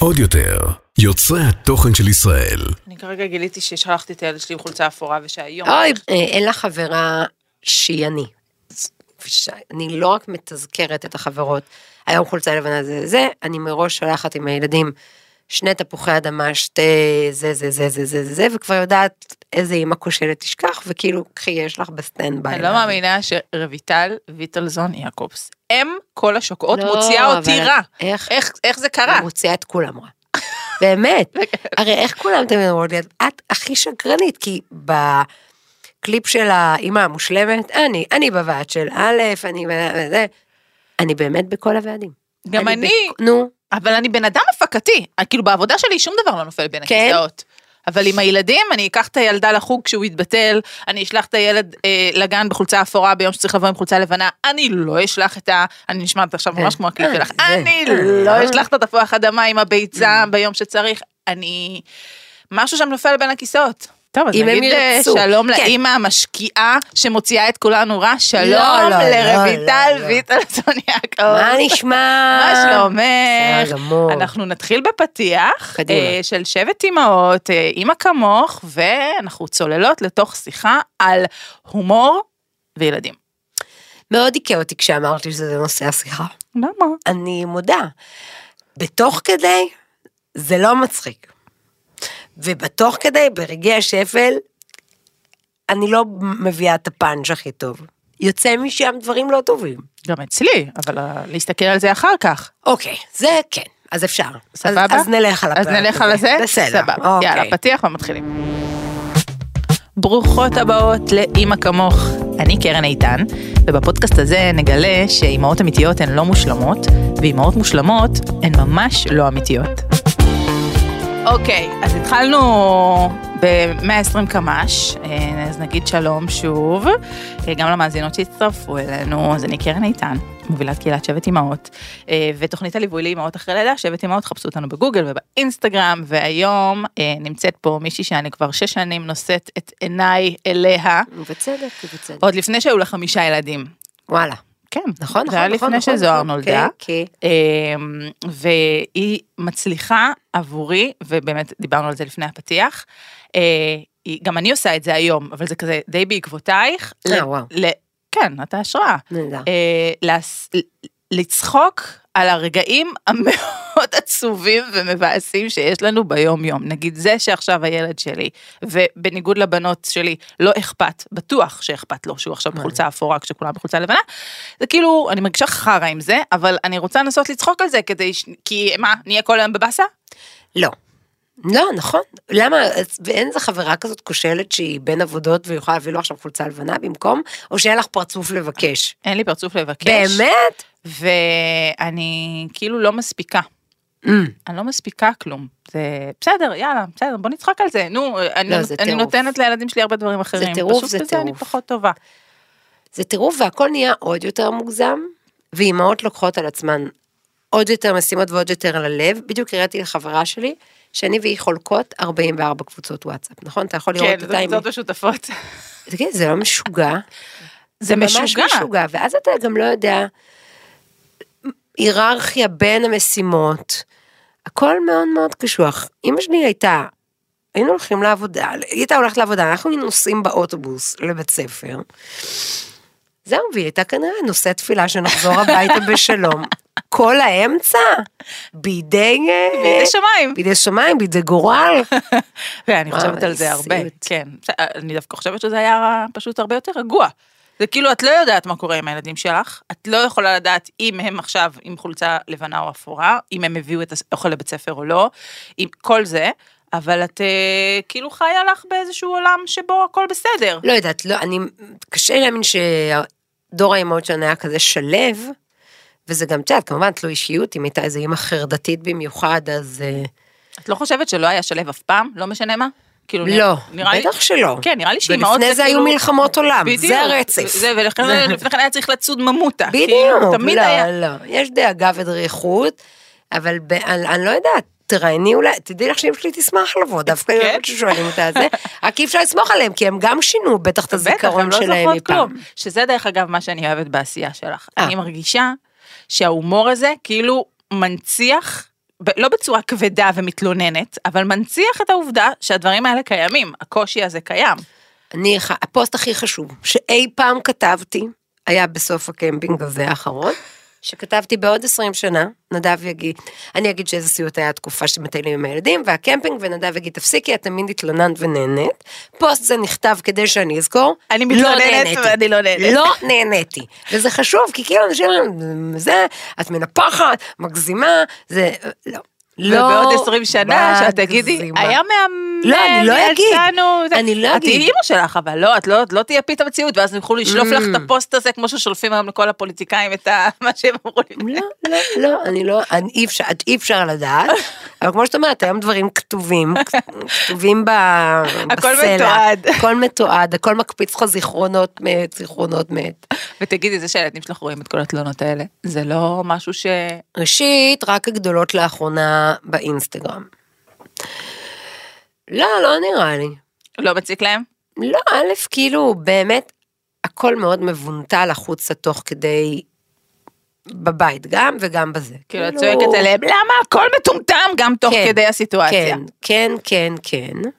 עוד יותר, יוצרי התוכן של ישראל. אני כרגע גיליתי ששלחתי את הילד שלי עם חולצה אפורה ושהיום... אוי, אה, אין לה חברה שהיא אני. אני לא רק מתזכרת את החברות, היום חולצה לבנה זה זה, אני מראש שולחת עם הילדים שני תפוחי אדמה, שתי זה זה זה זה זה זה זה, וכבר יודעת איזה אימא כושלת תשכח, וכאילו, קחי, יש לך ב standby. אני לא מאמינה שרויטל ויטלזון יעקבס, אם כל השוקעות לא, מוציאה אותי רע. איך- איך- איך זה קרה? מוציאה את כולם רע. באמת. הרי איך כולם תמיד אומרות לי, את הכי שקרנית, כי בקליפ של האימא המושלמת, אני, אני בוועד של א', אני בזה, אני באמת בכל הוועדים. גם אני, בכ- נו, אבל אני בן אדם הפקתי. כאילו בעבודה שלי שום דבר לא נופל בין כן? הכיסאות. אבל עם הילדים, אני אקח את הילדה לחוג כשהוא יתבטל, אני אשלח את הילד אה, לגן בחולצה אפורה ביום שצריך לבוא עם חולצה לבנה, אני לא אשלח את ה... אני נשמעת עכשיו ממש כמו הקליפ אה, שלך. אני אה. לא אשלח את התפוח אדמה עם הביצה ביום שצריך, אני... משהו שם נופל בין הכיסאות. טוב, אז אם נגיד אה. שלום כן. לאימא המשקיעה שמוציאה את כולנו רע, שלום לא, לא, לרויטל לא. ויטלסון יעקב. מה נשמע? מה שלומך? אנחנו נתחיל בפתיח. אה, של שבט אמהות, אה, אמא כמוך, ואנחנו צוללות לתוך שיחה על הומור וילדים. מאוד היכה אותי כשאמרתי שזה נושא השיחה. למה? אני מודה. בתוך כדי, זה לא מצחיק. ובתוך כדי, ברגעי השפל, אני לא מביאה את הפאנץ' הכי טוב. יוצא משם דברים לא טובים. גם אצלי, אבל אה, להסתכל על זה אחר כך. אוקיי, זה כן, אז אפשר. סבבה? אז, אז נלך על אז הפרק נלך על זה? בסדר, סבבה. אוקיי. יאללה, פתיח ומתחילים. ברוכות הבאות לאימא כמוך. אני קרן איתן, ובפודקאסט הזה נגלה שאימהות אמיתיות הן לא מושלמות, ואימהות מושלמות הן ממש לא אמיתיות. אוקיי, אז התחלנו ב-120 קמ"ש, אה, אז נגיד שלום שוב, אה, גם למאזינות שהצטרפו אלינו, אז אני קרן איתן, מובילת קהילת שבט אמהות, אה, ותוכנית הליווי לאמהות אחרי לידה, שבט אמהות, חפשו אותנו בגוגל ובאינסטגרם, והיום נמצאת פה מישהי שאני כבר שש שנים נושאת את עיניי אליה, ובצדק, ובצדק. עוד לפני שהיו לה חמישה ילדים. וואלה. כן, נכון, זה היה נכון, לפני נכון, שזוהר נכון. נולדה. כן, אמ, והיא מצליחה עבורי, ובאמת דיברנו על זה לפני הפתיח, אה, גם אני עושה את זה היום, אבל זה כזה די בעקבותייך. אה, ל- וואו. ל- כן, אתה השראה. נהדר. אה, לצחוק על הרגעים המאוד עצובים ומבאסים שיש לנו ביום יום. נגיד זה שעכשיו הילד שלי, ובניגוד לבנות שלי, לא אכפת, בטוח שאכפת לו שהוא עכשיו בחולצה אפורה כשכולם בחולצה לבנה, זה כאילו, אני מרגישה חרא עם זה, אבל אני רוצה לנסות לצחוק על זה כדי, ש... כי מה, נהיה כל היום בבאסה? לא. לא, נכון. למה, ואין איזה חברה כזאת כושלת שהיא בין עבודות ויכולה להביא לו עכשיו חולצה לבנה במקום, או שאין לך פרצוף לבקש? אין לי פרצוף לבקש. באמת? ואני כאילו לא מספיקה. Mm. אני לא מספיקה כלום. זה בסדר, יאללה, בסדר, בוא נצחק על זה. נו, אני, לא, זה אני טירוף. נותנת לילדים שלי הרבה דברים אחרים. טירוף, פשוט זה בזה אני טירוף. פחות טובה. זה טירוף והכל נהיה עוד יותר מוגזם, ואימהות לוקחות על עצמן עוד יותר משימות ועוד יותר על הלב. בדיוק הראיתי לחברה שלי, שאני והיא חולקות 44 קבוצות וואטסאפ, נכון? אתה יכול לראות כן, אותה עם... זאת משותפות. תגיד, זה לא משוגע? זה ממש משוגע. משוגע, ואז אתה גם לא יודע, היררכיה בין המשימות, הכל מאוד מאוד קשוח. אמא שלי הייתה, היינו הולכים לעבודה, היא הייתה הולכת לעבודה, אנחנו נוסעים באוטובוס לבית ספר. זהו, והיא הייתה כנראה נושא תפילה שנחזור הביתה בשלום. כל האמצע, בידי... אה, בידי שמיים. בידי שמיים, בידי גורל. וואו, חושבת על זה הרבה. כן. אני דווקא חושבת שזה היה פשוט הרבה יותר רגוע. זה כאילו, את לא יודעת מה קורה עם הילדים שלך, את לא יכולה לדעת אם הם עכשיו עם חולצה לבנה או אפורה, אם הם הביאו את האוכל לבית ספר או לא, עם כל זה, אבל את אה, כאילו חיה לך באיזשהו עולם שבו הכל בסדר. לא יודעת, לא, אני, קשה להאמין שדור האימהות שלנו היה כזה שלב, וזה גם, את יודעת, כמובן תלוי אישיות, אם הייתה איזה אימא חרדתית במיוחד, אז אה, את לא חושבת שלא היה שלב אף פעם? לא משנה מה? כאילו, לא, נראה לי- בטח שלא. כן, נראה לי שאימהות ולפני זה היו כאילו- מלחמות עולם, בדיוק, זה הרצף. זה, ולכן לפני כן היה צריך לצוד ממוטה. בדיוק, כאילו, תמיד לא, היה. לא, יש דאגה ודריכות, אבל ב, אני, אני לא יודעת, תראייני אולי, תדעי לך שאמא שלי תשמח לבוא, דווקא כן? יודעת ששואלים אותה זה, רק אי אפשר לסמוך עליהם, כי הם גם שינו בטח את הזיכרון לא שלהם מפעם. כלום. שזה דרך אגב מה שאני אוהבת בעשייה שלך. אה. אני מרגישה שההומור הזה כאילו מנציח, לא בצורה כבדה ומתלוננת, אבל מנציח את העובדה שהדברים האלה קיימים, הקושי הזה קיים. אני, הפוסט הכי חשוב שאי פעם כתבתי, היה בסוף הקמפינג הזה האחרון, שכתבתי בעוד 20 שנה, נדב יגיד, אני אגיד שאיזה סיוט היה התקופה שמטיילים עם הילדים, והקמפינג, ונדב יגיד, תפסיקי, את תמיד התלוננת ונהנית. פוסט זה נכתב כדי שאני אזכור, אני לא מתלוננת נהניתי. ואני לא נהנית. לא נהניתי. וזה חשוב, כי כאילו אנשים אומרים, זה, את מנפחת, מגזימה, זה, לא. לא ובעוד 20 שנה, שאת תגידי. היה מהמם, לא, אני לא אגיד. אני לא את אגיד. תהיי אימא שלך, אבל לא, את לא, את לא תהיה פית המציאות, ואז הם יוכלו לשלוף לך את Mm. הפוסט הזה, כמו ששולפים היום לכל הפוליטיקאים את מה שהם לי. לא, לא, לא, אני לא, אני אי אפשר, אי אפשר לדעת, אבל כמו שאת אומרת, היום דברים כתובים, כתובים ב... הכל בסלע. מתועד. הכל מתועד, הכל מקפיץ לך זיכרונות מת, זיכרונות מת. ותגידי, זה שהילדים שלך רואים את כל התלונות האלה, זה לא משהו ש... ראשית, רק הגדולות לאחרונה באינסטגרם. לא, לא נראה לי. לא מציק להם? לא, א', כאילו, באמת, הכל מאוד מבונטל החוצה תוך כדי... בבית, גם וגם בזה. כאילו, את צועקת עליהם, למה הכל מטומטם גם תוך כן, כדי הסיטואציה. כן, כן, כן, כן.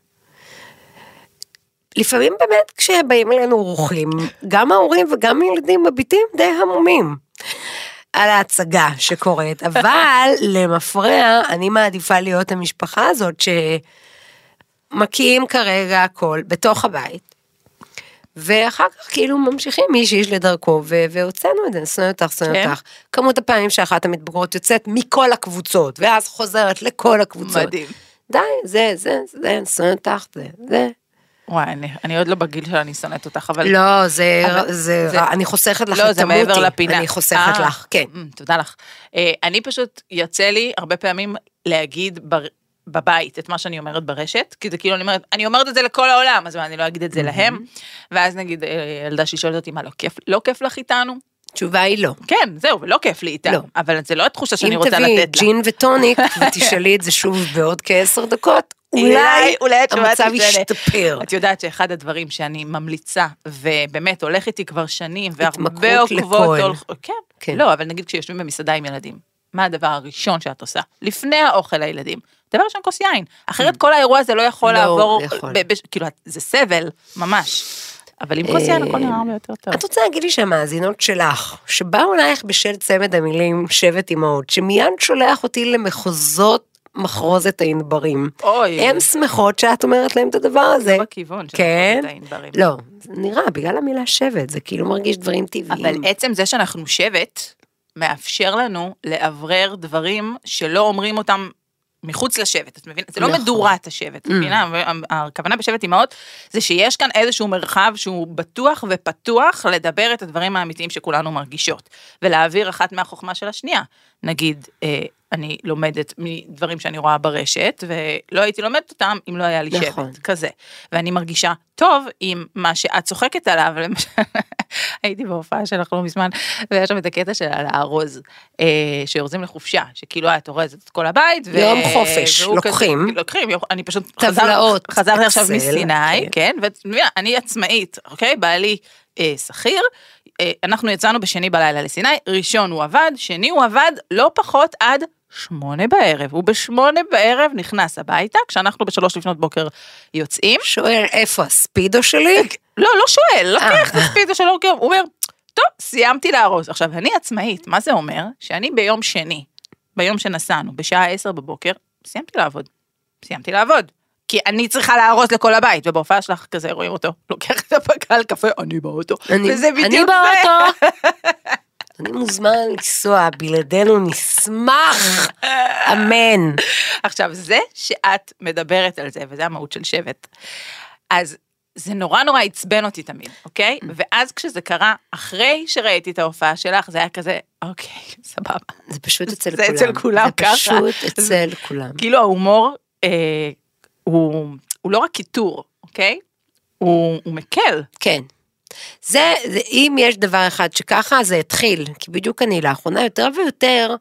לפעמים באמת כשבאים אלינו אורחים, גם ההורים וגם הילדים מביטים די המומים על ההצגה שקורית, אבל למפרע אני מעדיפה להיות המשפחה הזאת שמקיאים כרגע הכל בתוך הבית. ואחר כך כאילו ממשיכים איש איש לדרכו, והוצאנו את זה, שונא אותך, שונא כן. אותך. כמות הפעמים שאחת המתבגרות יוצאת מכל הקבוצות, ואז חוזרת לכל הקבוצות. מדהים. די, זה, זה, זה, שונא אותך, זה, זה. וואי, אני, אני עוד לא בגיל שאני שונאת אותך, אבל... לא, זה, אבל זה, זה- רע, אני חוסכת לך, לא, זה תמותי. מעבר לפינה. אני חוסכת אה, לך, כן. אמ, תודה לך. אה, אני פשוט, יוצא לי הרבה פעמים להגיד בר- בבית את מה שאני אומרת ברשת, כי זה כאילו אני אומרת, אני אומרת את זה לכל העולם, אז מה, אני לא אגיד את זה להם, ואז נגיד אה, ילדה שהיא שואלת אותי, מה, לא כיף, לא כיף לך איתנו? התשובה היא לא. כן, זהו, ולא כיף לי איתה, לא. אבל זה לא התחושה שאני אם רוצה תביאי לתת לה. ג'ין וטוניק ותשאלי את זה שוב בעוד כעשר דקות, אולי- אולי המצב. ישתפר. את יודעת שאחד הדברים שאני ממליצה, ובאמת הולך איתי כבר שנים, והרבה עוקבות, לכהן. הולכ- כן, כן. לא, אבל נגיד כשיושבים במסעדה עם ילדים, מה הדבר הראשון שאת עושה? לפני האוכל לילדים. דבר ראשון, כוס יין. אחרת כל האירוע הזה לא יכול לא לעבור, יכול. ב- ב- כאילו, זה סבל, ממש. אבל עם כוס יין הכל נראה הרבה יותר טוב. את רוצה להגיד לי שהמאזינות שלך, שבאו אלייך בשל צמד המילים שבט אמהות, שמיד שולח אותי למחוזות מחרוזת הענברים, אוי, הן שמחות שאת אומרת להם את הדבר הזה. בכיוון של כן? הענברים. לא, זה נראה, בגלל המילה שבט, זה כאילו מרגיש דברים טבעיים. אבל עצם זה שאנחנו שבט, מאפשר לנו לאוורר דברים שלא אומרים אותם מחוץ לשבט, את מבינה? זה לא נכון. מדורת השבט, את מבינה? הכוונה בשבט אימהות זה שיש כאן איזשהו מרחב שהוא בטוח ופתוח לדבר את הדברים האמיתיים שכולנו מרגישות, ולהעביר אחת מהחוכמה של השנייה. נגיד, אה, אני לומדת מדברים שאני רואה ברשת, ולא הייתי לומדת אותם אם לא היה לי נכון. שבט, כזה. ואני מרגישה טוב עם מה שאת צוחקת עליו, למשל, הייתי בהופעה שלך לא מזמן, והיה שם את הקטע של לארוז, אה, שיורדים לחופשה, שכאילו את אורזת את כל הבית. ו- יום חופש, לוקחים. כזה, לוקחים, אני פשוט חזר- טבלאות, חזרתי עכשיו מסיני, כן. כן, ואת מבינה, אני עצמאית, אוקיי? בעלי אה, שכיר, אנחנו יצאנו בשני בלילה לסיני, ראשון הוא עבד, שני הוא עבד לא פחות עד שמונה בערב, הוא בשמונה בערב נכנס הביתה, כשאנחנו בשלוש לפנות בוקר יוצאים. שואל איפה הספידו שלי? לא, לא שואל, לוקח את אה. הספידו שלו, הוא אומר, טוב, סיימתי לארוז. עכשיו, אני עצמאית, מה זה אומר? שאני ביום שני, ביום שנסענו, בשעה עשר בבוקר, סיימתי לעבוד. סיימתי לעבוד. כי אני צריכה לארוז לכל הבית, ובהופעה שלך כזה רואים אותו, לוקח את הפקל קפה, אני באוטו. אני- וזה בדיוק אני זה. באוטו. אני מוזמן לנסוע, בלעדינו נשמח, אמן. עכשיו, זה שאת מדברת על זה, וזה המהות של שבט, אז זה נורא נורא עצבן אותי תמיד, אוקיי? ואז כשזה קרה, אחרי שראיתי את ההופעה שלך, זה היה כזה, אוקיי, סבבה. זה פשוט אצל זה כולם. אצל כולם ככה. זה פשוט אצל כולם. כאילו ההומור אה, הוא, הוא לא רק קיטור, אוקיי? הוא, הוא מקל. כן. זה, זה, אם יש דבר אחד שככה זה התחיל, כי בדיוק אני לאחרונה יותר ויותר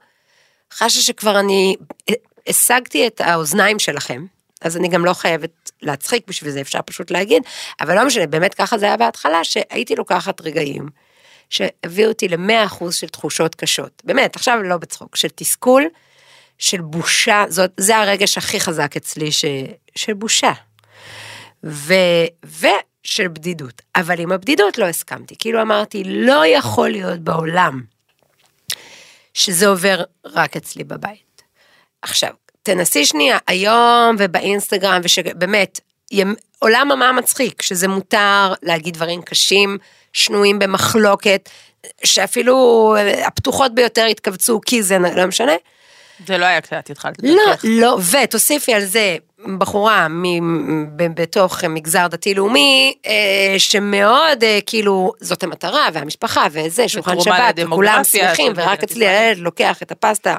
חשה שכבר אני השגתי את האוזניים שלכם, אז אני גם לא חייבת להצחיק בשביל זה, אפשר פשוט להגיד, אבל לא משנה, באמת ככה זה היה בהתחלה, שהייתי לוקחת רגעים שהביאו אותי למאה אחוז של תחושות קשות. באמת, עכשיו לא בצחוק, של תסכול, של בושה, זאת, זה הרגש הכי חזק אצלי, ש, של בושה. ו, ושל בדידות. אבל עם הבדידות לא הסכמתי, כאילו אמרתי, לא יכול להיות בעולם שזה עובר רק אצלי בבית. עכשיו, תנסי שנייה היום ובאינסטגרם, ושבאמת, עולם המה מצחיק, שזה מותר להגיד דברים קשים, שנויים במחלוקת, שאפילו הפתוחות ביותר התכווצו כי זה לא משנה. זה לא היה כשאת התחלת לא, להתווכח. לא, ותוסיפי על זה בחורה מ- בתוך מגזר דתי-לאומי, אה, שמאוד אה, כאילו, זאת המטרה, והמשפחה, וזה, שולחן שבת, וכולם שמחים, ורק אצלי. הילד לוקח את הפסטה,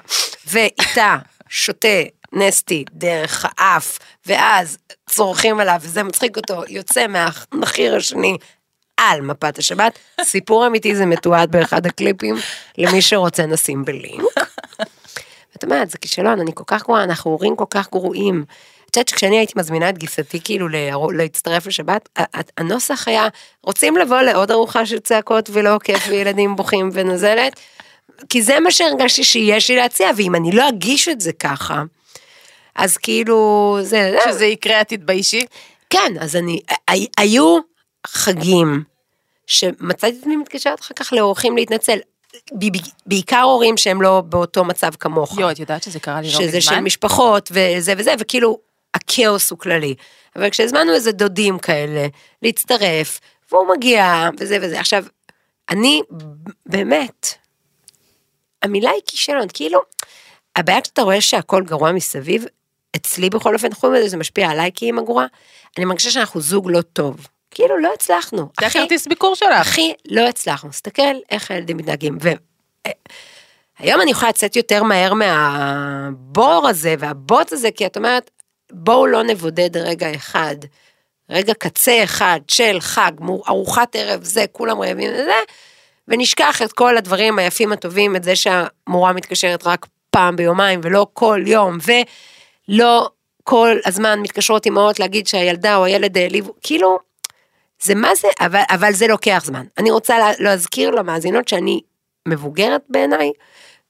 ואיתה שותה נסטי דרך האף, ואז צורכים עליו, וזה מצחיק אותו, יוצא מהנחיר השני. על מפת השבת, סיפור אמיתי זה מתועד באחד הקליפים, למי שרוצה נשים בלינק. ואת אומרת, זה כישלון, אני כל כך גרועה, אנחנו הורים כל כך גרועים. את יודעת שכשאני הייתי מזמינה את גיסתי כאילו להצטרף לשבת, הנוסח היה, רוצים לבוא לעוד ארוחה של צעקות ולא כיף וילדים בוכים ונזלת? כי זה מה שהרגשתי שיש לי להציע, ואם אני לא אגיש את זה ככה, אז כאילו, זה, שזה יקרה, את תתביישי. כן, אז אני, הי- היו חגים שמצאתי את עצמי מתקשרת אחר כך לאורחים להתנצל. בעיקר הורים שהם לא באותו מצב כמוך. יואו, את יודעת שזה קרה לי לא שזה של מזמן? משפחות וזה וזה, וכאילו הכאוס הוא כללי. אבל כשהזמנו איזה דודים כאלה להצטרף, והוא מגיע וזה וזה. עכשיו, אני באמת, המילה היא כישלון, כאילו, הבעיה כשאתה רואה שהכל גרוע מסביב, אצלי בכל אופן, חוץ מזה זה משפיע עליי כאימא גרועה, אני מרגישה שאנחנו זוג לא טוב. כאילו לא הצלחנו. זה הכרטיס ביקור שלך. אחי, לא הצלחנו. תסתכל איך הילדים מתנהגים. ו... היום אני יכולה לצאת יותר מהר מהבור הזה והבוט הזה, כי את אומרת, בואו לא נבודד רגע אחד, רגע קצה אחד של חג, ארוחת ערב זה, כולם רעבים וזה, ונשכח את כל הדברים היפים הטובים, את זה שהמורה מתקשרת רק פעם ביומיים ולא כל יום, ולא כל הזמן מתקשרות אימהות להגיד שהילדה או הילד העליבו, כאילו, זה מה זה, אבל, אבל זה לוקח זמן. אני רוצה לה, להזכיר למאזינות שאני מבוגרת בעיניי,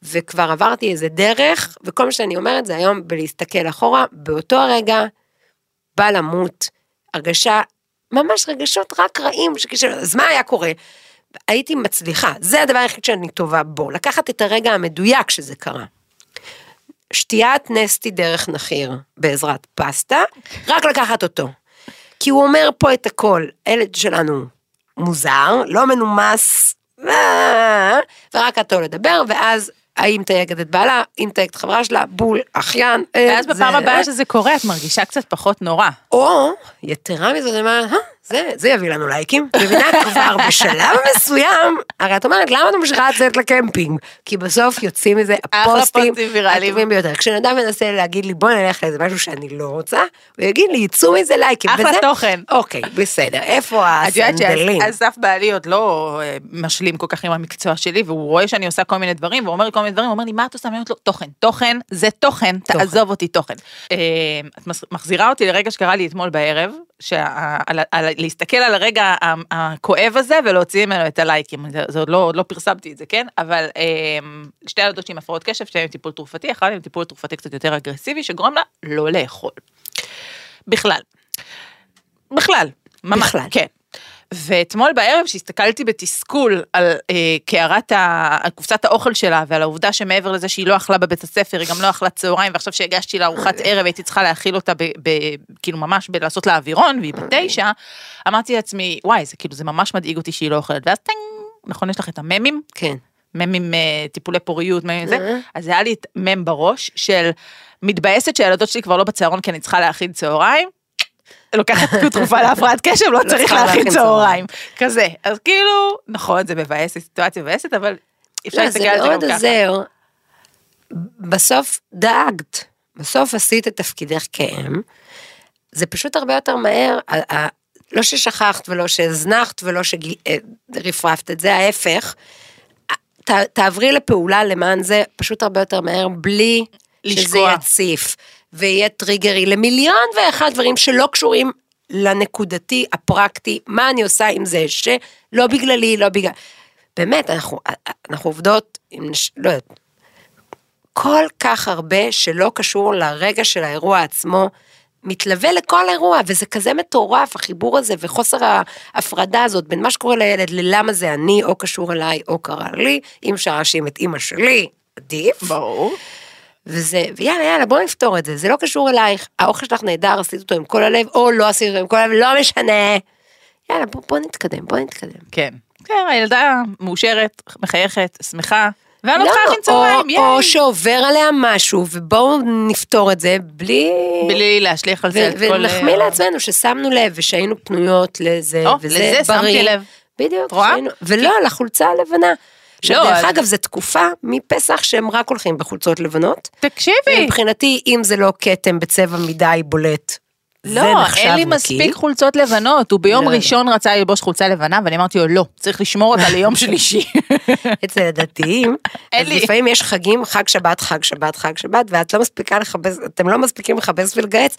וכבר עברתי איזה דרך, וכל מה שאני אומרת זה היום בלהסתכל אחורה, באותו הרגע בא למות, הרגשה, ממש רגשות רק רעים, שכש... אז מה היה קורה? הייתי מצליחה, זה הדבר היחיד שאני טובה בו, לקחת את הרגע המדויק שזה קרה. שתיית נסטי דרך נחיר בעזרת פסטה, רק לקחת אותו. כי הוא אומר פה את הכל, הילד שלנו מוזר, לא מנומס, אה, ורק אותו לדבר, ואז האם מתייגת את בעלה, היא מתייגת את חברה שלה, בול, אחיין. אה, ואז בפעם הבאה שזה קורה, את מרגישה קצת פחות נורא. או, יתרה מזאת, אני אומרת, "אה, זה, זה יביא לנו לייקים. מבינה כבר בשלב מסוים, הרי את אומרת, למה את ממשיכה לצאת לקמפינג? כי בסוף יוצאים מזה הפוסטים. הטובים ביותר. כשאדם מנסה להגיד לי, בוא נלך לאיזה משהו שאני לא רוצה, הוא יגיד לי, יצאו מזה לייקים. אחלה וזה- תוכן. אוקיי, בסדר, איפה הסנדלים? שאסף בעלי עוד לא אה, משלים כל כך עם המקצוע שלי, והוא רואה שאני עושה כל מיני דברים, והוא אומר לי כל מיני דברים, הוא אומר לי, מה את עושה? אני אומרת לו, תוכן. תוכן זה תוכן, תעזוב אותי תוכן. אה, את מחזירה אותי לרגע שקרה לי אתמול בערב, שה- על- על- להסתכל על הרגע הכואב הזה ולהוציא ממנו את הלייקים. זה זה עוד לא עוד לא פרסמתי את זה, כן? אבל אה, שתי ילדות שלי עם הפרעות קשב, שתיהן עם טיפול תרופתי, אחת עם טיפול תרופתי קצת יותר אגרסיבי, שגורם לה לא לאכול. בכלל. בכלל. ממש. בכלל. כן. ואתמול בערב שהסתכלתי בתסכול על אה, קערת, ה- על קופסת האוכל שלה ועל העובדה שמעבר לזה שהיא לא אכלה בבית הספר, היא גם לא אכלה צהריים, ועכשיו שהגשתי לה ארוחת ערב הייתי צריכה להאכיל אותה, ב, ב, כאילו ממש בלעשות לה אווירון, והיא בתשע, אמרתי לעצמי, וואי, זה כאילו, זה ממש מדאיג אותי שהיא לא אוכלת, ואז טנג, נכון, יש לך את הממים? כן. ממים אה, טיפולי פוריות, ממים זה, אה. אז היה לי את מם בראש של מתבאסת שהילדות שלי כבר לא בצהרון כי אני צריכה להכין צהריים. לוקחת תרופה להפרעת קשב, לא צריך צריכה להכין צהריים. כזה. אז כאילו, נכון, זה מבאס, סיטואציה מבאסת, אבל אפשר לא, זה להסתכל על זה מאוד גם ככה. עוזר. בסוף דאגת, בסוף עשית את תפקידך כאם, זה פשוט הרבה יותר מהר, לא ששכחת ולא שהזנחת ולא שרפרפת את זה, ההפך. ת, תעברי לפעולה למען זה פשוט הרבה יותר מהר, בלי שזה. יציף, ויהיה טריגרי למיליון ואחד דברים שלא קשורים לנקודתי הפרקטי, מה אני עושה עם זה, שלא בגללי, לא בגלל... באמת, אנחנו, אנחנו עובדות עם, נש- לא יודעת, כל כך הרבה שלא קשור לרגע של האירוע עצמו, מתלווה לכל אירוע, וזה כזה מטורף, החיבור הזה וחוסר ההפרדה הזאת בין מה שקורה לילד ללמה זה אני, או קשור אליי, או קרה לי, אם אפשר להאשים את אימא שלי, עדיף. ברור. וזה, ויאללה, יאללה, בואי נפתור את זה, זה לא קשור אלייך, האוכל שלך נהדר, עשית אותו עם כל הלב, או לא עשית אותו עם כל הלב, לא משנה. יאללה, בוא, בוא נתקדם, בוא נתקדם. כן. כן, הילדה מאושרת, מחייכת, שמחה, ואני לא, צריכה להכין או, צהריים, או ייי. שעובר עליה משהו, ובואו נפתור את זה בלי... בלי להשליך על זה את כל... ונחמיא אה, לעצמנו ששמנו לב ושהיינו פנויות לזה, או, וזה לזה שמתי בריא. לב. בדיוק, רואה? שהיינו- ולא, לחולצה הלבנה. לא, דרך אז- אגב, זו תקופה מפסח שהם רק הולכים בחולצות לבנות. תקשיבי, מבחינתי, אם זה לא כתם בצבע מדי בולט, לא, אין לי נקי. מספיק חולצות לבנות, הוא ביום לא, לא. ראשון רצה ללבוש חולצה לבנה, ואני אמרתי לו, לא, צריך לשמור אותה ליום שלישי. אצל הדתיים, אז לי. לפעמים יש חגים, חג שבת, חג שבת, חג שבת, ואת לא מספיקה לכבס, אתם לא מספיקים לכבס ולגהץ.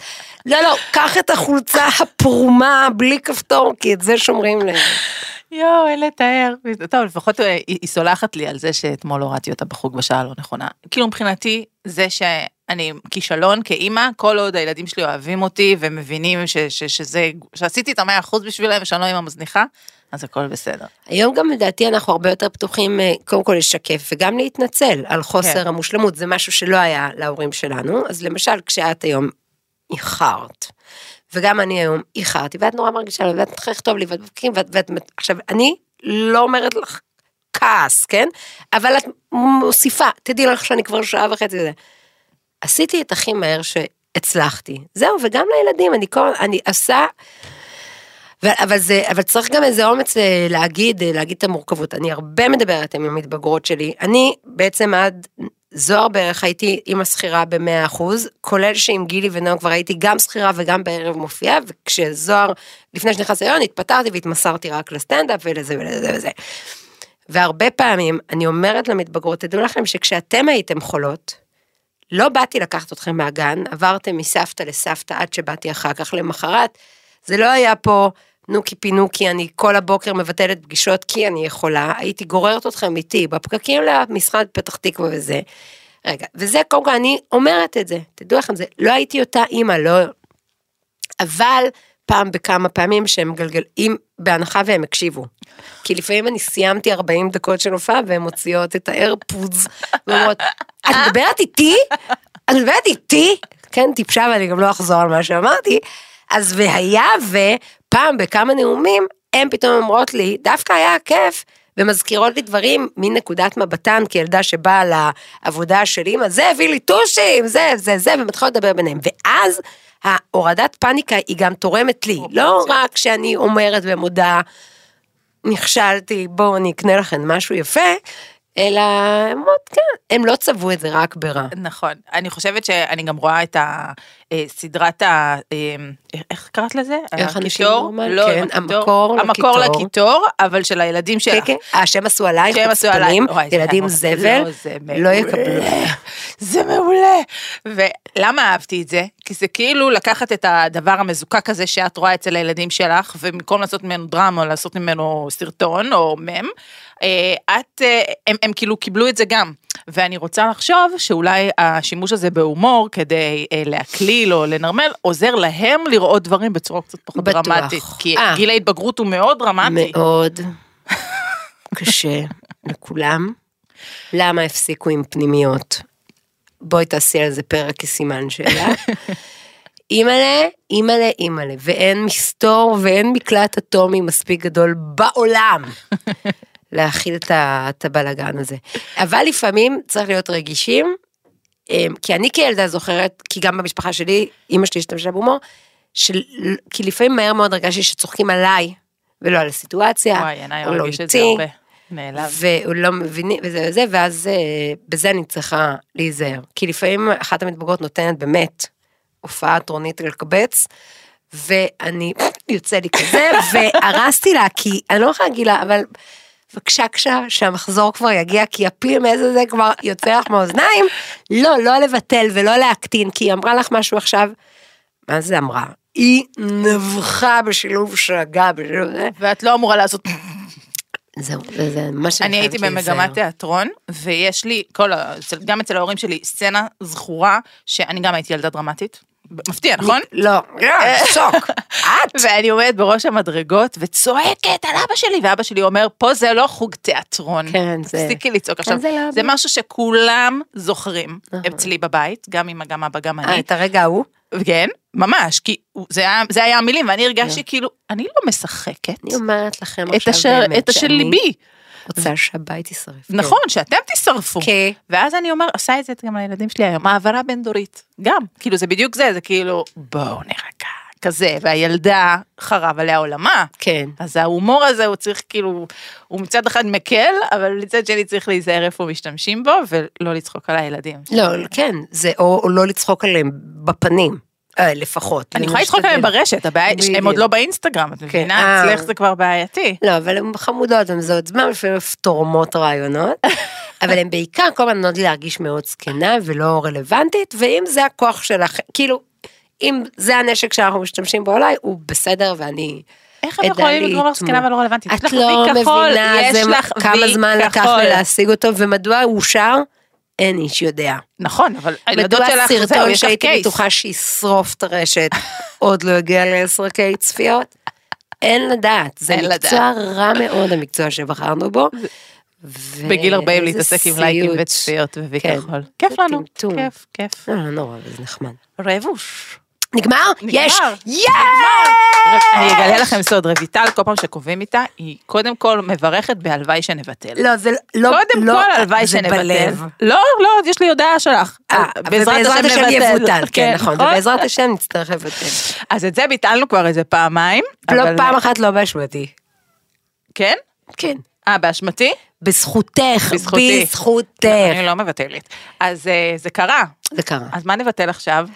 לא, לא, קח את החולצה הפרומה, בלי כפתור, כי את זה שומרים להם. יואו, אין לתאר. טוב, לפחות אה, היא סולחת לי על זה שאתמול הורדתי אותה בחוג בשעה הלא נכונה. כאילו מבחינתי, זה שאני כישלון כאימא, כל עוד הילדים שלי אוהבים אותי ומבינים ש- ש- שזה, שעשיתי את המאה אחוז בשבילם ושאני לא אימא מזניחה, אז הכל בסדר. היום גם לדעתי אנחנו הרבה יותר פתוחים, אה, קודם כל לשקף וגם להתנצל על חוסר כן. המושלמות, זה משהו שלא היה להורים שלנו, אז למשל כשאת היום איחרת, וגם אני היום איחרתי, ואת נורא מרגישה לו, ואת מתחילה לכתוב לי, ואת מבקרים, ואת, ואת, עכשיו, אני לא אומרת לך כעס, כן? אבל את מוסיפה, תדעי לך שאני כבר שעה וחצי וזה. עשיתי את הכי מהר שהצלחתי, זהו, וגם לילדים, אני כל, אני עושה... אבל זה, אבל צריך גם איזה אומץ אה, להגיד, אה, להגיד את המורכבות. אני הרבה מדברת עם המתבגרות שלי. אני בעצם עד זוהר בערך הייתי אימא שכירה במאה אחוז, כולל שעם גילי ונועם כבר הייתי גם שכירה וגם בערב מופיעה, וכשזוהר, לפני שנכנס להיריון, התפטרתי והתמסרתי רק לסטנדאפ ולזה ולזה וזה. והרבה פעמים אני אומרת למתבגרות, תדעו לכם שכשאתם הייתם חולות, לא באתי לקחת אתכם מהגן, עברתם מסבתא לסבתא עד שבאתי אחר כך למחרת. זה לא היה פה נוקי פינוקי, אני כל הבוקר מבטלת פגישות כי אני יכולה, הייתי גוררת אתכם איתי בפקקים למשרד פתח תקווה וזה. רגע, וזה קודם כל אני אומרת את זה, תדעו לכם, זה לא הייתי אותה אימא, לא... אבל פעם בכמה פעמים שהם גלגלים, בהנחה והם הקשיבו. כי לפעמים אני סיימתי 40 דקות של הופעה והן מוציאות את האיירפודס ואומרות, את מדברת איתי? את מדברת איתי? כן, טיפשה ואני גם לא אחזור על מה שאמרתי. אז והיה ופעם בכמה נאומים, הן פתאום אומרות לי, דווקא היה כיף, ומזכירות לי דברים מנקודת מבטן כילדה שבאה לעבודה של אמא, זה הביא לי טושים, זה, זה, זה, ומתחילות לדבר ביניהם. ואז ההורדת פאניקה היא גם תורמת לי, לא רק שאני אומרת ומודה, נכשלתי, בואו אני אקנה לכם משהו יפה, אלא הם אומרות, כן, הם לא צבעו את זה רק ברע. נכון, אני חושבת שאני גם רואה את הסדרת ה... אה, איך קראת לזה? איך אנשים הקיטור? לא, כן. המקור המקור לקיטור. לקיטור, אבל של הילדים שלך. כן, כן, אה, שהם עשו עלייך, שהם עשו עליי, חוצפנים, וואי, זה ילדים זבל, לא, לא. יקבלו. זה מעולה. ולמה אהבתי את זה? כי זה כאילו לקחת את הדבר המזוקק הזה שאת רואה אצל הילדים שלך, ובמקום לעשות ממנו דרמה לעשות ממנו סרטון או מם, אה, את, אה, הם כאילו קיבלו את זה גם. ואני רוצה לחשוב שאולי השימוש הזה בהומור כדי אה, להקליל או לנרמל, עוזר להם לראות דברים בצורה קצת פחות בטוח. דרמטית. כי אה. גיל ההתבגרות הוא מאוד דרמטי. מאוד קשה לכולם. למה הפסיקו עם פנימיות? בואי תעשי על זה פרק כסימן שאלה. אימא'לה, אימא'לה, אימא'לה, ואין מסתור ואין מקלט אטומי מספיק גדול בעולם להכיל את את הבלגן הזה. אבל לפעמים צריך להיות רגישים, אמ, כי אני כילדה זוכרת, כי גם במשפחה שלי, אימא שלי השתמשה בהומור, של, כי לפעמים מהר מאוד הרגשתי שצוחקים עליי, ולא על הסיטואציה, וואי, או לא איתי, הרבה. נעלב. והוא לא מבין, וזה וזה, ואז אה, בזה אני צריכה להיזהר. כי לפעמים אחת המתבגרות נותנת באמת הופעה טרונית לקבץ, ואני, יוצא לי כזה, והרסתי לה, כי אני לא יכולה להגיד לה, אבל בבקשה קשה שהמחזור כבר יגיע, כי הפיל מאיזה זה כבר יוצא לך מהאוזניים. לא, לא לבטל ולא להקטין, כי היא אמרה לך משהו עכשיו, מה זה אמרה? היא נבחה בשילוב שגה, בשילוב זה. ואת לא אמורה לעשות... זהו, זה מה שאני אני הייתי במגמת. תיאטרון, ויש לי, כל גם אצל ההורים שלי, סצנה זכורה, שאני גם הייתי ילדה דרמטית. מפתיע, נכון? לא, לא, שוק. את? ואני עומדת בראש המדרגות וצועקת על אבא שלי, ואבא שלי אומר, פה זה לא חוג תיאטרון. כן, זה- תפסיקי לצעוק כן, עכשיו. זה לא- זה משהו שכולם זוכרים. אצלי בבית, גם אמא, גם אבא, גם אה, אני. את הרגע ההוא? כן, ממש, כי זה היה- זה היה המילים, ואני הרגשתי כאילו, אני לא משחקת אני אומרת לכם עכשיו באמת את אשר שאני ליבי. רוצה שהבית יישרף. נכון, שאתם תשרפו. כן. ואז אני אומר, עשה את זה גם לילדים שלי היום, העברה בין דורית. גם, כאילו זה בדיוק זה, זה כאילו, בואו נירגע, כזה, והילדה חרב עליה עולמה. כן. אז ההומור הזה הוא צריך כאילו, הוא מצד אחד מקל, אבל מצד שני צריך להיזהר איפה משתמשים בו, ולא לצחוק על הילדים. לא, כן, זה או או לא לצחוק עליהם בפנים, לפחות. אני יכולה לצחוק עליהם ברשת, הבעיה בדיוק. עוד לא באינסטגרם, את מבינה? אה. אצלך זה כבר בעייתי. לא, אבל הן חמודות, הן מזהות זמן, לפעמים תורמות רעיונות, אבל הן בעיקר כל הזמן נותנות לי להרגיש מאוד זקנה ולא רלוונטית, ואם זה הכוח שלך, כאילו, אם זה הנשק שאנחנו משתמשים בו אולי, הוא בסדר ואני... איך הם יכולים לגרום לך. זקנה ולא רלוונטית? את לא מבינה כמה זמן לקח. לי להשיג אותו, ומדוע הוא שר, אין איש יודע. נכון, אבל הילדות מדוע שלך, זהו, סרטון יש לך שהייתי קייס. בטוחה שישרוף את הרשת, עוד לא הגיע ל-10K צפיות? אין לדעת, זה אין מקצוע רע מאוד המקצוע שבחרנו בו. ו- בגיל 40 איזה להתעסק עם לייקים. וצפיות ווי כן. כיף זה לנו, טמטום. כיף, כיף. לא, לא נורא, זה נחמד. רבוש. נגמר? נגמר. יש! אני אגלה לכם סוד, רויטל, כל פעם שקובעים איתה, היא קודם כל מברכת בהלוואי שנבטל. לא, זה לא... קודם לא, כל הלוואי שנבטל. בלב. לא, לא, יש לי הודעה שלך. אה, ובעזרת השם יבוטל, כן, נכון, ובעזרת השם נצטרך לבטל. אז את זה ביטלנו כבר איזה פעמיים. לא, פעם אחת לא באשמתי. כן? כן. אה, באשמתי? בזכותך, בזכותי. בזכותך. אני לא מבטלת. אז אה, זה קרה. זה קרה. אז מה נבטל עכשיו?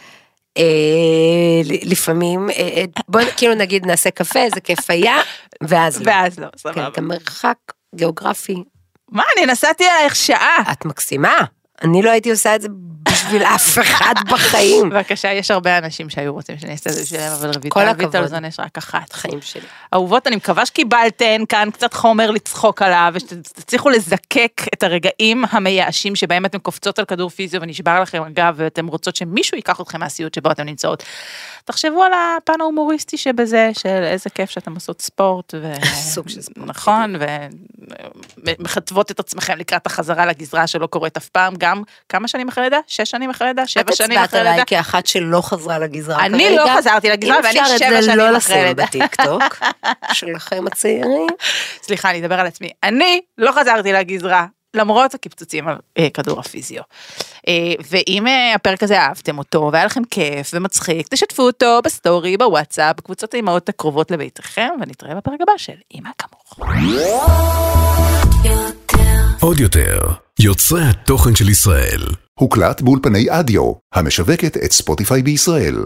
אה, לפעמים, אה, אה, בוא כאילו נגיד נעשה קפה, איזה כיף היה, ואז לא. ואז לא, כן, סבבה. גם מרחק גיאוגרפי, מה, אני נסעתי עלייך שעה. את מקסימה. אני לא הייתי עושה את זה בשביל אף אחד בחיים. בבקשה, יש הרבה אנשים שהיו רוצים שאני אעשה את זה בשבילם, אבל רויטל. ויטלזון יש רק אחת. חיים שלי. אהובות, אני מקווה שקיבלתן כאן קצת חומר לצחוק עליו, ושתצליחו לזקק את הרגעים המייאשים שבהם אתן קופצות על כדור פיזיו ונשבר לכם הגב, ואתן רוצות שמישהו ייקח אתכם מהסיוט שבו אתן נמצאות. תחשבו על הפן ההומוריסטי שבזה, של איזה כיף שאתן עושות ספורט. סוג של ספורט, נכון, ומכתבות את עצמכם לקראת החזרה לגזרה שלא קורית אף פעם, גם כמה שנים אחרי לידה? שש שנים אחרי לידה? שבע את שנים הצבעת אחרי לידה? עליי כאחת שלא חזרה לגזרה אני כרגע. לא חזרתי לגזרה, ואני אם אפשר שבע את זה שנים לא אחרי לשים לידה. בטיקטוק שלכם הצעירים. סליחה, אני אדבר על עצמי. אני לא חזרתי לגזרה, למרות הקיפצוצים על אה, כדור הפיזיו. אה, ואם אה, הפרק הזה אהבתם אותו, והיה לכם כיף ומצחיק, תשתפו אותו בסטורי, בוואטסאפ, בקבוצות האימהות הקרובות לביתכם, ונתראה בפרק הבא של אמא כמוך. עוד יותר, יוצרי התוכן של ישראל. הוקלט באולפני אדיו, המשווקת את ספוטיפיי בישראל.